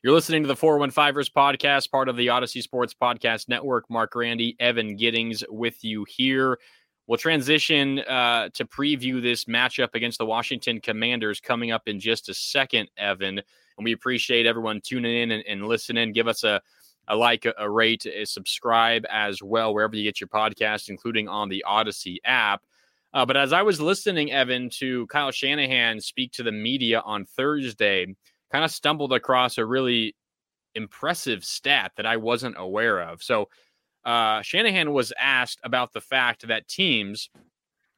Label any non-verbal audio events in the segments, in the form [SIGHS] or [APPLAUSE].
You're listening to the 415ers podcast, part of the Audacy Sports Podcast Network. Marc Grandi, Evan Giddings with you here. We'll transition uh, to preview this matchup against the Washington Commanders coming up in just a second, Evan. And we appreciate everyone tuning in and, and listening. Give us a, a like, a, a rate, a subscribe as well, wherever you get your podcast, including on the Audacy app. Uh, but as I was listening, Evan, to Kyle Shanahan speak to the media on Thursday, kind of stumbled across a really impressive stat that I wasn't aware of. So, uh, Shanahan was asked about the fact that teams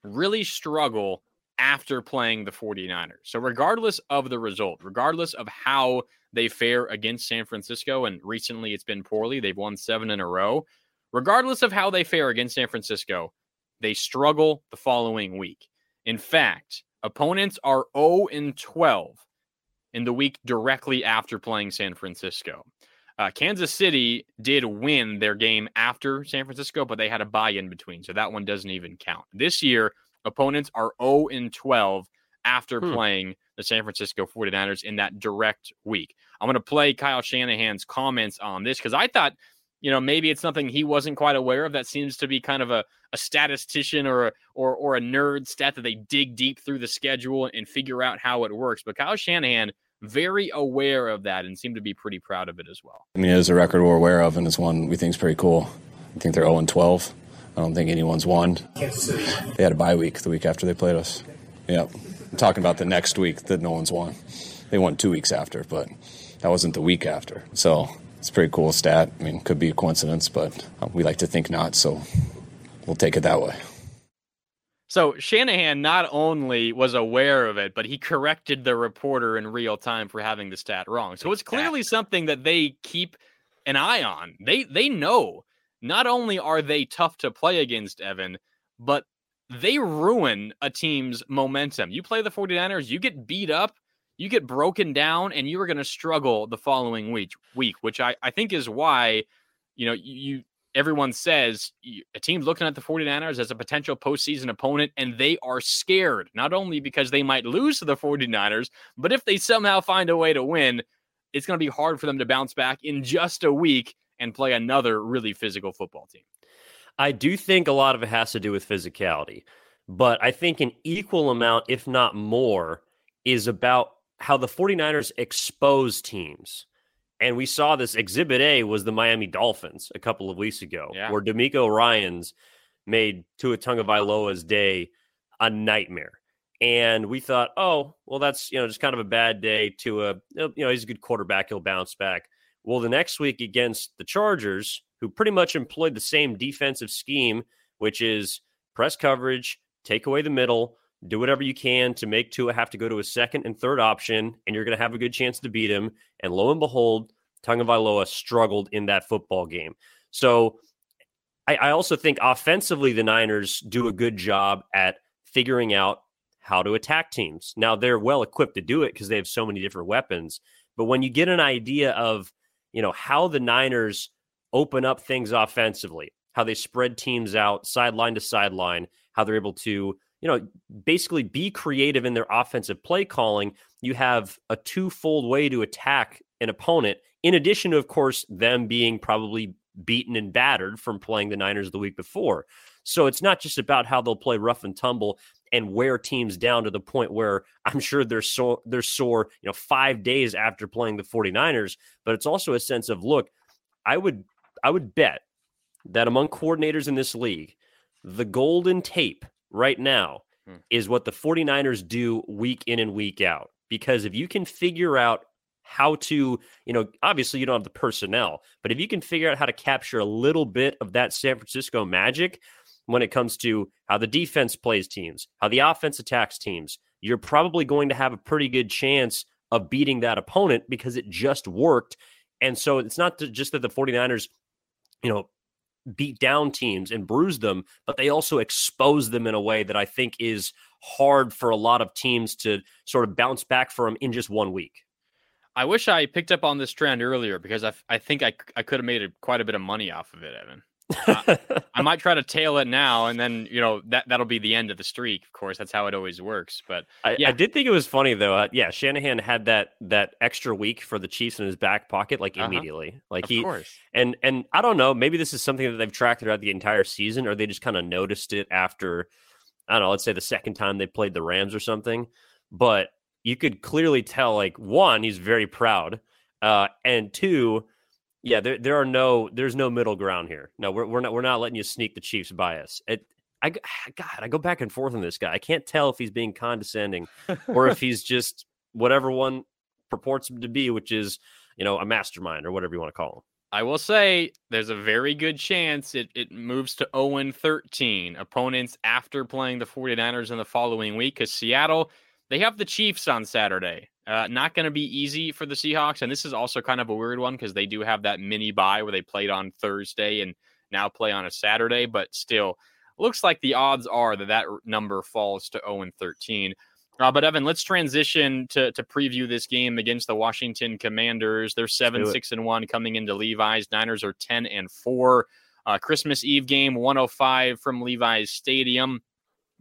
really struggle after playing the 49ers. So, regardless of the result, regardless of how they fare against San Francisco, and recently it's been poorly, they've won seven in a row. Regardless of how they fare against San Francisco, they struggle the following week. In fact, opponents are 0 and 12 in the week directly after playing San Francisco. Uh, Kansas City did win their game after San Francisco, but they had a bye in between. So that one doesn't even count. This year, opponents are 0 and 12 after hmm. playing the San Francisco 49ers in that direct week. I'm going to play Kyle Shanahan's comments on this because I thought, you know, maybe it's something he wasn't quite aware of. That seems to be kind of a, a statistician or a, or, or a nerd stat that they dig deep through the schedule and figure out how it works. But Kyle Shanahan very aware of that and seem to be pretty proud of it as well. I mean, it is a record we're aware of, and it's one we think is pretty cool. I think they're 0 12. I don't think anyone's won. They had a bye week the week after they played us. Yep. I'm talking about the next week that no one's won. They won two weeks after, but that wasn't the week after. So it's a pretty cool stat. I mean, could be a coincidence, but uh, we like to think not, so we'll take it that way. So Shanahan not only was aware of it, but he corrected the reporter in real time for having the stat wrong. So it's clearly something that they keep an eye on. They they know not only are they tough to play against Evan, but they ruin a team's momentum. You play the 49ers, you get beat up, you get broken down, and you are going to struggle the following week, week, which I, I think is why, you know, you everyone says a team's looking at the 49ers as a potential postseason opponent, and they are scared, not only because they might lose to the 49ers, but if they somehow find a way to win, it's going to be hard for them to bounce back in just a week and play another really physical football team. I do think a lot of it has to do with physicality, but I think an equal amount, if not more, is about how the 49ers expose teams. And we saw this exhibit A was the Miami Dolphins a couple of weeks ago, yeah. where DeMeco Ryans made Tua Tagovailoa's day a nightmare. And we thought, oh, well, that's you know just kind of a bad day. Tua you know he's a good quarterback, he'll bounce back. Well, the next week against the Chargers, who pretty much employed the same defensive scheme, which is press coverage, take away the middle, do whatever you can to make Tua have to go to a second and third option, and you're going to have a good chance to beat him. And lo and behold, Tagovailoa struggled in that football game. So I, I also think offensively, the Niners do a good job at figuring out how to attack teams. Now they're well equipped to do it because they have so many different weapons. But when you get an idea of, you know, how the Niners open up things offensively, how they spread teams out sideline to sideline, how they're able to you know, basically be creative in their offensive play calling, you have a twofold way to attack an opponent, in addition to, of course, them being probably beaten and battered from playing the Niners the week before. So it's not just about how they'll play rough and tumble and wear teams down to the point where I'm sure they're so they're sore, you know, 5 days after playing the 49ers, but it's also a sense of look, I would I would bet that among coordinators in this league, the golden tape right now hmm. is what the 49ers do week in and week out. Because if you can figure out how to, you know, obviously you don't have the personnel, but if you can figure out how to capture a little bit of that San Francisco magic when it comes to how the defense plays teams, how the offense attacks teams, you're probably going to have a pretty good chance of beating that opponent because it just worked. And so it's not just that the 49ers, you know, beat down teams and bruise them, but they also expose them in a way that I think is hard for a lot of teams to sort of bounce back from in just one week. I wish I picked up on this trend earlier because I, I think I, I could have made quite a bit of money off of it, Evan. I might try to tail it now, and then you know that that'll be the end of the streak. Of course, that's how it always works. But I, yeah. I did think it was funny though. Uh, yeah, Shanahan had that that extra week for the Chiefs in his back pocket, like uh-huh. immediately. Like of he course. and and I don't know. Maybe this is something that they've tracked throughout the entire season, or they just kind of noticed it after. I don't know. Let's say the second time they played the Rams or something. But you could clearly tell, like one, he's very proud, uh, and two yeah, there there are no there's no middle ground here. No, we're we're not we're not letting you sneak the Chiefs bias. It I [SIGHS] God, I go back and forth on this guy. I can't tell if he's being condescending or if he's [LAUGHS] just whatever one purports him to be, which is, you know, a mastermind or whatever you want to call him. I will say there's a very good chance it, it moves to 0 13 opponents after playing the 49ers in the following week because Seattle, they have the Chiefs on Saturday. Uh, not going to be easy for the Seahawks. And this is also kind of a weird one because they do have that mini bye where they played on Thursday and now play on a Saturday. But still, looks like the odds are that that number falls to 0 and 13. Uh, but Evan, let's transition to to preview this game against the Washington Commanders. They're seven six and one coming into Levi's. Niners are ten and four. Uh, Christmas Eve game, 105 from Levi's Stadium.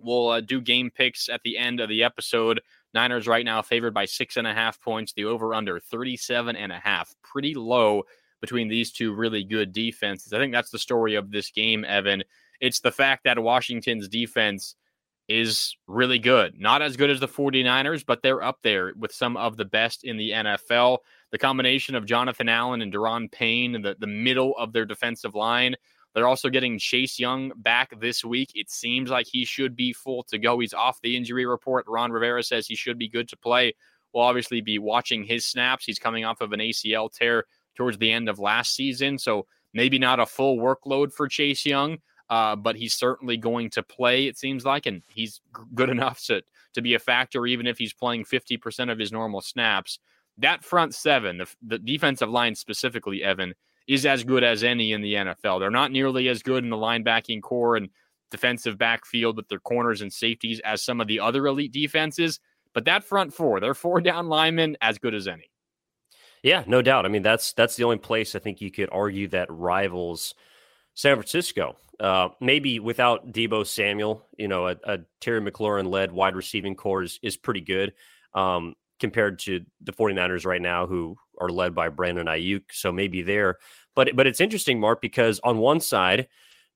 We'll uh, do game picks at the end of the episode. Niners right now favored by six and a half points. The over under 37 and a half. Pretty low between these two really good defenses. I think that's the story of this game, Evan. It's the fact that Washington's defense is really good. Not as good as the 49ers, but they're up there with some of the best in the NFL. The combination of Jonathan Allen and Daron Payne in the, the middle of their defensive line they're also getting Chase Young back this week. It seems like he should be full to go. He's off the injury report. Ron Rivera says he should be good to play. We'll obviously be watching his snaps. He's coming off of an ACL tear towards the end of last season. So maybe not a full workload for Chase Young, uh, but he's certainly going to play, it seems like, and he's good enough to, to be a factor, even if he's playing 50% of his normal snaps. That front seven, the, the defensive line specifically, Evan, is as good as any in the NFL. They're not nearly as good in the linebacking core and defensive backfield with their corners and safeties as some of the other elite defenses. But that front four, their four [LAUGHS] down linemen, as good as any. Yeah, no doubt. I mean, that's that's the only place I think you could argue that rivals San Francisco. Uh, maybe without Deebo Samuel, you know, a, a Terry McLaurin led wide receiving core is, is pretty good um, compared to the 49ers right now, who are led by Brandon Aiyuk. So maybe there. But but it's interesting, Mark, because on one side,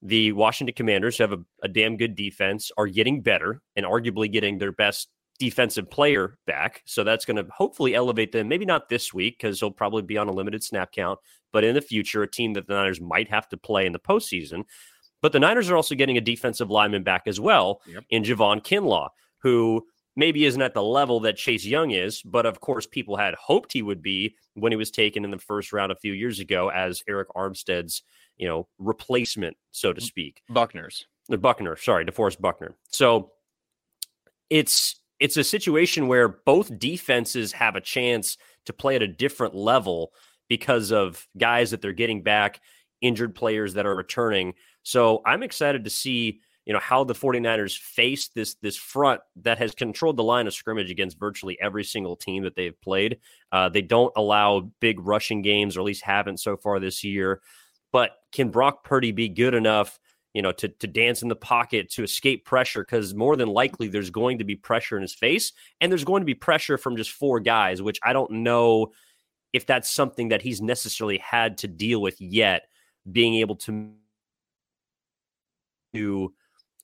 the Washington Commanders have a, a damn good defense, are getting better, and arguably getting their best defensive player back. So that's going to hopefully elevate them. Maybe not this week because he'll probably be on a limited snap count, but in the future, a team that the Niners might have to play in the postseason. But the Niners are also getting a defensive lineman back as well yep. in Javon Kinlaw, who maybe isn't at the level that Chase Young is, but of course, people had hoped he would be when he was taken in the first round a few years ago as Arik Armstead's, you know, replacement, so to mm, speak. Buckner's. The Buckner, sorry, DeForest Buckner. So it's it's a situation where both defenses have a chance to play at a different level because of guys that they're getting back, injured players that are returning. So I'm excited to see you know how the 49ers face this this front that has controlled the line of scrimmage against virtually every single team that they've played. Uh, they don't allow big rushing games or at least haven't so far this year. But can brock purdy be good enough you know to, to dance in the pocket to escape pressure? Because more than likely there's going to be pressure in his face and there's going to be pressure from just four guys which i don't know if that's something that he's necessarily had to deal with yet being able to to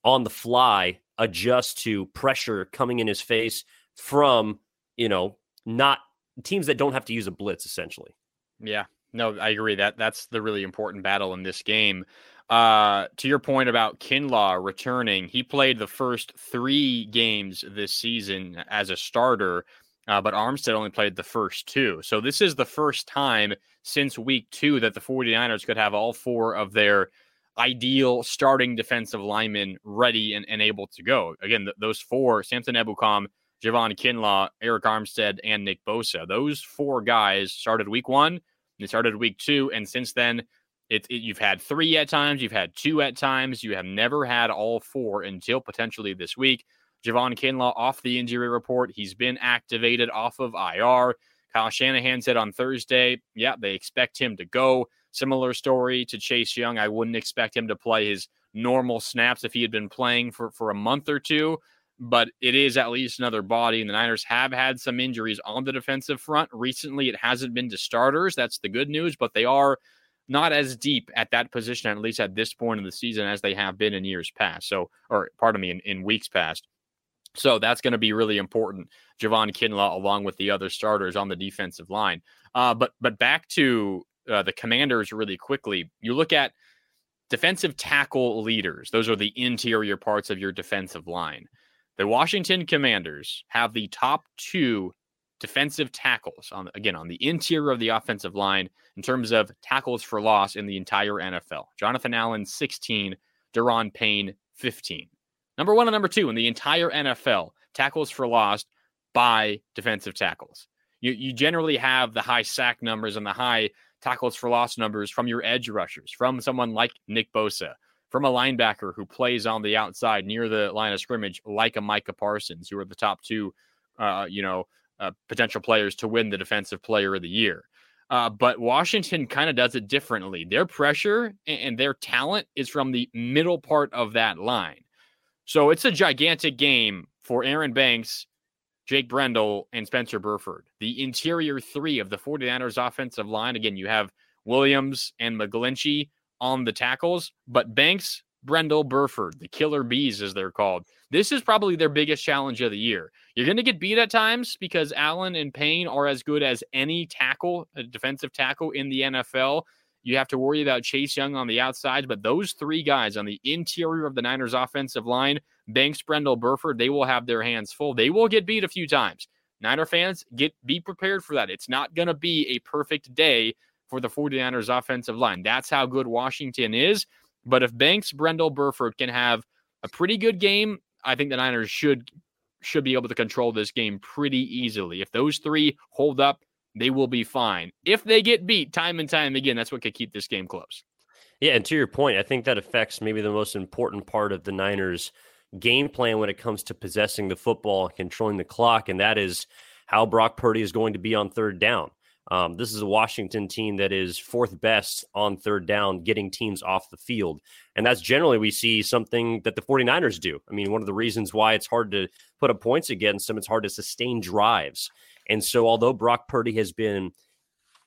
on the fly adjust to pressure coming in his face from, you know, not teams that don't have to use a blitz essentially. Yeah. No, I agree that that's the really important battle in this game. Uh, to your point about Kinlaw returning, he played the first three games this season as a starter, uh, but Armstead only played the first two. So this is the first time since week two that the 49ers could have all four of their ideal starting defensive lineman ready and, and able to go. Again, th- those four Samson Ebukam, Javon Kinlaw, Arik Armstead, and Nick Bosa. Those four guys started week one, they started week two, and since then, it, it, you've had three at times, you've had two at times, you have never had all four until potentially this week. Javon Kinlaw off the injury report. He's been activated off of IR. Kyle Shanahan said on Thursday, yeah, they expect him to go. Similar story to Chase Young. I wouldn't expect him to play his normal snaps if he had been playing for, for a month or two, but it is at least another body. And the Niners have had some injuries on the defensive front. Recently, it hasn't been to starters. That's the good news, but they are not as deep at that position, at least at this point in the season, as they have been in years past. So, or pardon me, in, in weeks past. So that's going to be really important. Javon Kinlaw, along with the other starters on the defensive line. Uh, but but back to uh, the Commanders really quickly. You look at defensive tackle leaders; those are the interior parts of your defensive line. The Washington Commanders have the top two defensive tackles on again on the interior of the offensive line in terms of tackles for loss in the entire NFL. Jonathan Allen 16, Daron Payne 15. Number 1 and number 2 in the entire NFL tackles for loss by defensive tackles. You you generally have the high sack numbers and the high tackles for loss numbers from your edge rushers, from someone like Nick Bosa, from a linebacker who plays on the outside near the line of scrimmage, like a Micah Parsons, who are the top two, uh, you know, uh, potential players to win the Defensive Player of the Year. Uh, but Washington kind of does it differently. Their pressure and their talent is from the middle part of that line. So it's a gigantic game for Aaron Banks, Jake Brendel, and Spencer Burford. The interior three of the 49ers offensive line. Again, you have Williams and McGlinchey on the tackles, but Banks, Brendel, Burford, the killer bees, as they're called. This is probably their biggest challenge of the year. You're going to get beat at times because Allen and Payne are as good as any tackle, defensive tackle in the NFL. You have to worry about Chase Young on the outside, but those three guys on the interior of the Niners offensive line, Banks, Brendel, Burford, they will have their hands full. They will get beat a few times. Niner fans, get be prepared for that. It's not going to be a perfect day for the 49ers offensive line. That's how good Washington is. But if Banks, Brendel, Burford can have a pretty good game, I think the Niners should should be able to control this game pretty easily. If those three hold up, they will be fine. If they get beat time and time again, that's what could keep this game close. Yeah, and to your point, I think that affects maybe the most important part of the Niners game plan when it comes to possessing the football and controlling the clock, and that is how Brock Purdy is going to be on third down. Um, this is a Washington team that is fourth best on third down, getting teams off the field. And that's generally we see something that the 49ers do. I mean, one of the reasons why it's hard to put up points against them, it's hard to sustain drives. And so, although Brock Purdy has been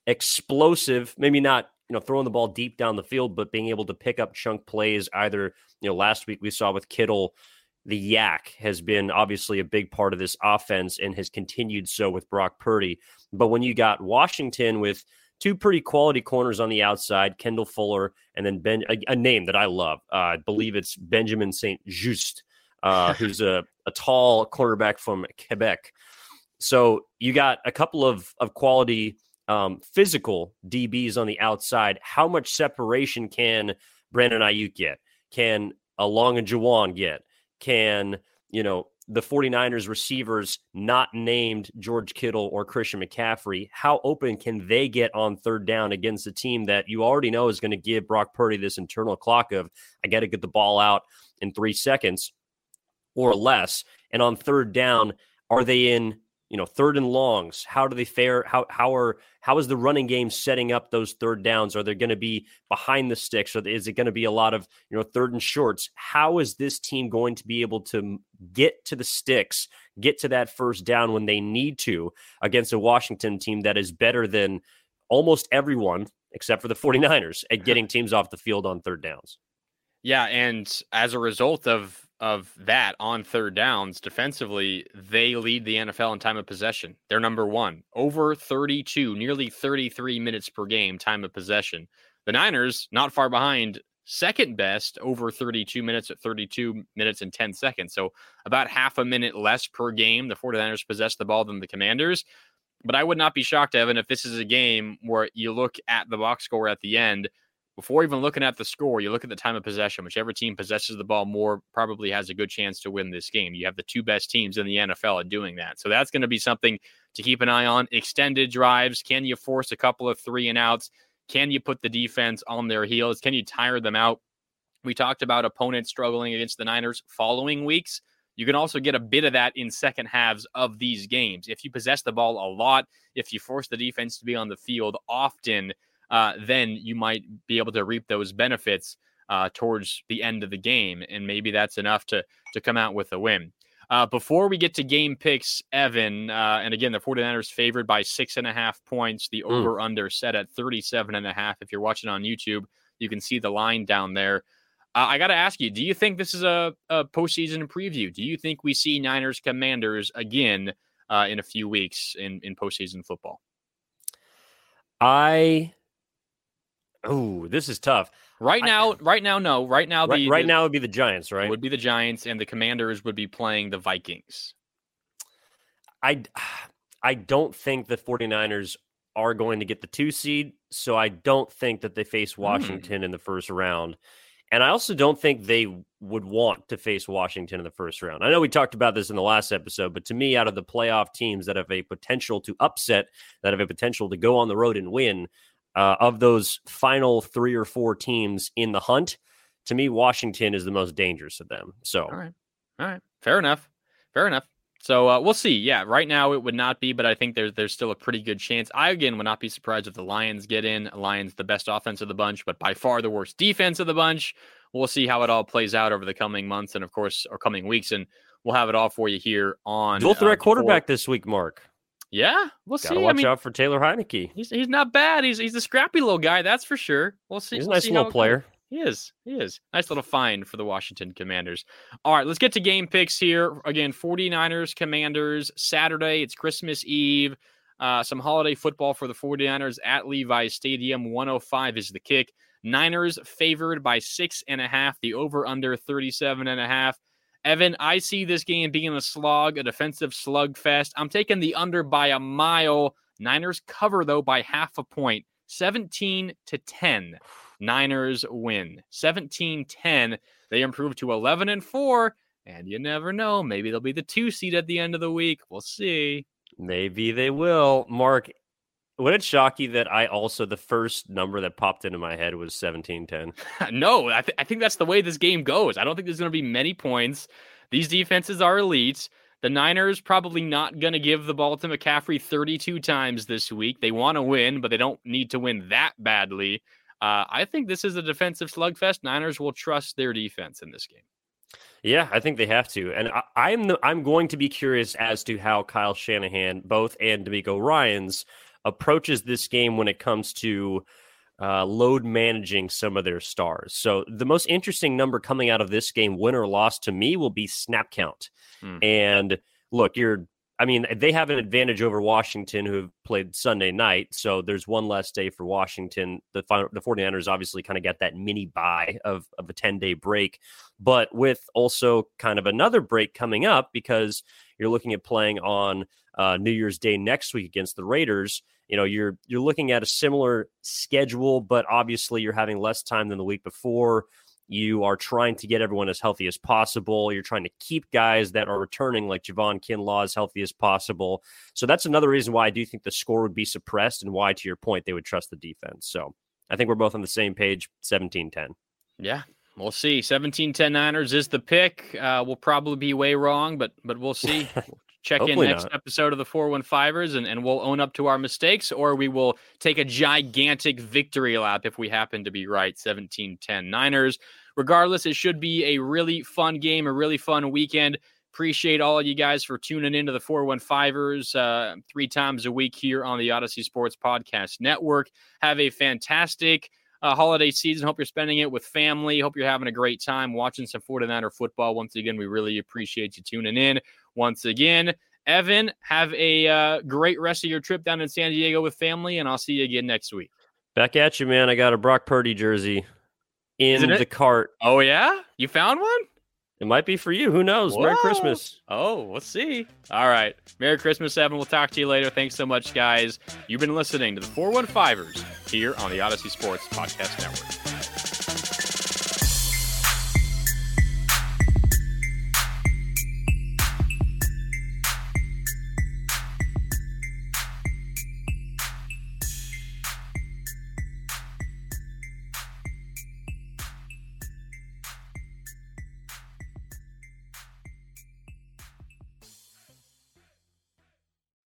explosive, maybe not you know throwing the ball deep down the field, but being able to pick up chunk plays. Either you know last week we saw with Kittle the YAC has been obviously a big part of this offense and has continued so with Brock Purdy. But when you got Washington with two pretty quality corners on the outside, Kendall Fuller, and then Ben, a, a name that I love, uh, I believe it's Benjamin St-Juste, uh, [LAUGHS] who's a, a tall cornerback from Quebec. So you got a couple of, of quality um, physical DBs on the outside. How much separation can Brandon Aiyuk get? Can Along and Juwan get? Can, you know, the 49ers receivers not named George Kittle or Christian McCaffrey, how open can they get on third down against a team that you already know is going to give Brock Purdy this internal clock of, I got to get the ball out in three seconds or less? And on third down, are they in you know, third and longs. How do they fare? How how are how is the running game setting up those third downs? Are they going to be behind the sticks? Or is it going to be a lot of you know third and shorts? How is this team going to be able to get to the sticks, get to that first down when they need to against a Washington team that is better than almost everyone except for the [LAUGHS] 49ers at [LAUGHS] getting teams off the field on third downs? Yeah, and as a result of of that on third downs defensively, they lead the NFL in time of possession. They're number one, over 32, nearly 33 minutes per game time of possession. The Niners, not far behind, second best, over 32 minutes at 32 minutes and 10 seconds. So about half a minute less per game. The 49ers possess the ball than the Commanders. But I would not be shocked, Evan, if this is a game where you look at the box score at the end before even looking at the score, you look at the time of possession. Whichever team possesses the ball more probably has a good chance to win this game. You have the two best teams in the NFL at doing that. So that's going to be something to keep an eye on. Extended drives. Can you force a couple of three and outs? Can you put the defense on their heels? Can you tire them out? We talked about opponents struggling against the Niners following weeks. you can also get a bit of that in second halves of these games. If you possess the ball a lot, if you force the defense to be on the field often, uh, then you might be able to reap those benefits uh, towards the end of the game. And maybe that's enough to, to come out with a win. Uh, before we get to game picks, Evan, uh, and again, the 49ers favored by six and a half points, the mm. over under set at 37 and a half. If you're watching on YouTube, you can see the line down there. Uh, I got to ask you, do you think this is a, a, postseason preview? Do you think we see Niners Commanders again uh, in a few weeks in, in postseason football? I, oh, this is tough. Right now, I, right now, no. Right now, the, right, right the, now would be the Giants, right? Would be the Giants, and the Commanders would be playing the Vikings. I, [SIGHS] I don't think the 49ers are going to get the two seed, so I don't think that they face hmm. Washington mm. in the first round. And I also don't think they would want to face Washington in the first round. I know we talked about this in the last episode, but to me, out of the playoff teams that have a potential to upset, that have a potential to go on the road and win, uh, of those final three or four teams in the hunt, to me, Washington is the most dangerous of them. So, all right, all right, fair enough, fair enough. So uh, we'll see. Yeah, right now it would not be, but I think there's there's still a pretty good chance. I again would not be surprised if the Lions get in. Lions the best offense of the bunch, but by far the worst defense of the bunch. We'll see how it all plays out over the coming months and of course or coming weeks, and we'll have it all for you here on dual threat uh, quarterback this week, Mark. Yeah, we'll see. Gotta see. Watch I mean, out for Taylor Heinicke. He's he's not bad. He's he's a scrappy little guy, that's for sure. We'll see. He's a we'll nice little player. He is. He is. Nice little find for the Washington Commanders. All right, let's get to game picks here. Again, 49ers, Commanders, Saturday. It's Christmas Eve. Uh, some holiday football for the 49ers at Levi's Stadium. 105 is the kick. Niners favored by six and a half. The over under 37 and a half. Evan, I see this game being a slog, a defensive slugfest. I'm taking the under by a mile. Niners cover, though, by half a point. 17 to 10. Niners win 17 10. They improve to 11 and 4. And you never know. Maybe they'll be the two seed at the end of the week. We'll see. Maybe they will. Mark, would it shock you that I also, the first number that popped into my head was 17 10? [LAUGHS] no, I, th- I think that's the way this game goes. I don't think there's going to be many points. These defenses are elite. The Niners probably not going to give the ball to McCaffrey 32 times this week. They want to win, but they don't need to win that badly. Uh, I think this is a defensive slugfest. Niners will trust their defense in this game. Yeah, I think they have to, and I, am the, I'm going to be curious as to how Kyle Shanahan, both and DeMeco Ryans, approaches this game when it comes to uh, load managing some of their stars. So the most interesting number coming out of this game, win or loss, to me, will be snap count. Mm. And look, you're I mean, they have an advantage over Washington, who have played Sunday night. So there's one less day for Washington. The the 49ers obviously kind of get that mini bye of, of a 10 day break, but with also kind of another break coming up because you're looking at playing on uh, New Year's Day next week against the Raiders. You know, you're you're looking at a similar schedule, but obviously you're having less time than the week before. You are trying to get everyone as healthy as possible. You're trying to keep guys that are returning, like Javon Kinlaw, as healthy as possible. So that's another reason why I do think the score would be suppressed and why, to your point, they would trust the defense. So I think we're both on the same page 17 10. Yeah, We'll see. 17 10 Niners is the pick. Uh, we'll probably be way wrong, but but we'll see. [LAUGHS] check in next not. episode of the 415ers and, and we'll own up to our mistakes, or we will take a gigantic victory lap if we happen to be right. 17 10 Niners. Regardless, it should be a really fun game, a really fun weekend. Appreciate all of you guys for tuning into the 415ers uh, three times a week here on the Audacy Sports Podcast Network. Have a fantastic uh, holiday season. Hope you're spending it with family. Hope you're having a great time watching some 49er football. Once again, we really appreciate you tuning in. Once again, Evan, have a uh, great rest of your trip down in San Diego with family, and I'll see you again next week. Back at you, man. I got a Brock Purdy jersey in the cart. Oh, yeah? You found one? It might be for you. Who knows? Whoa. Merry Christmas. Oh, we'll see. All right. Merry Christmas, Evan. We'll talk to you later. Thanks so much, guys. You've been listening to the 415ers here on the Audacy Sports Podcast Network.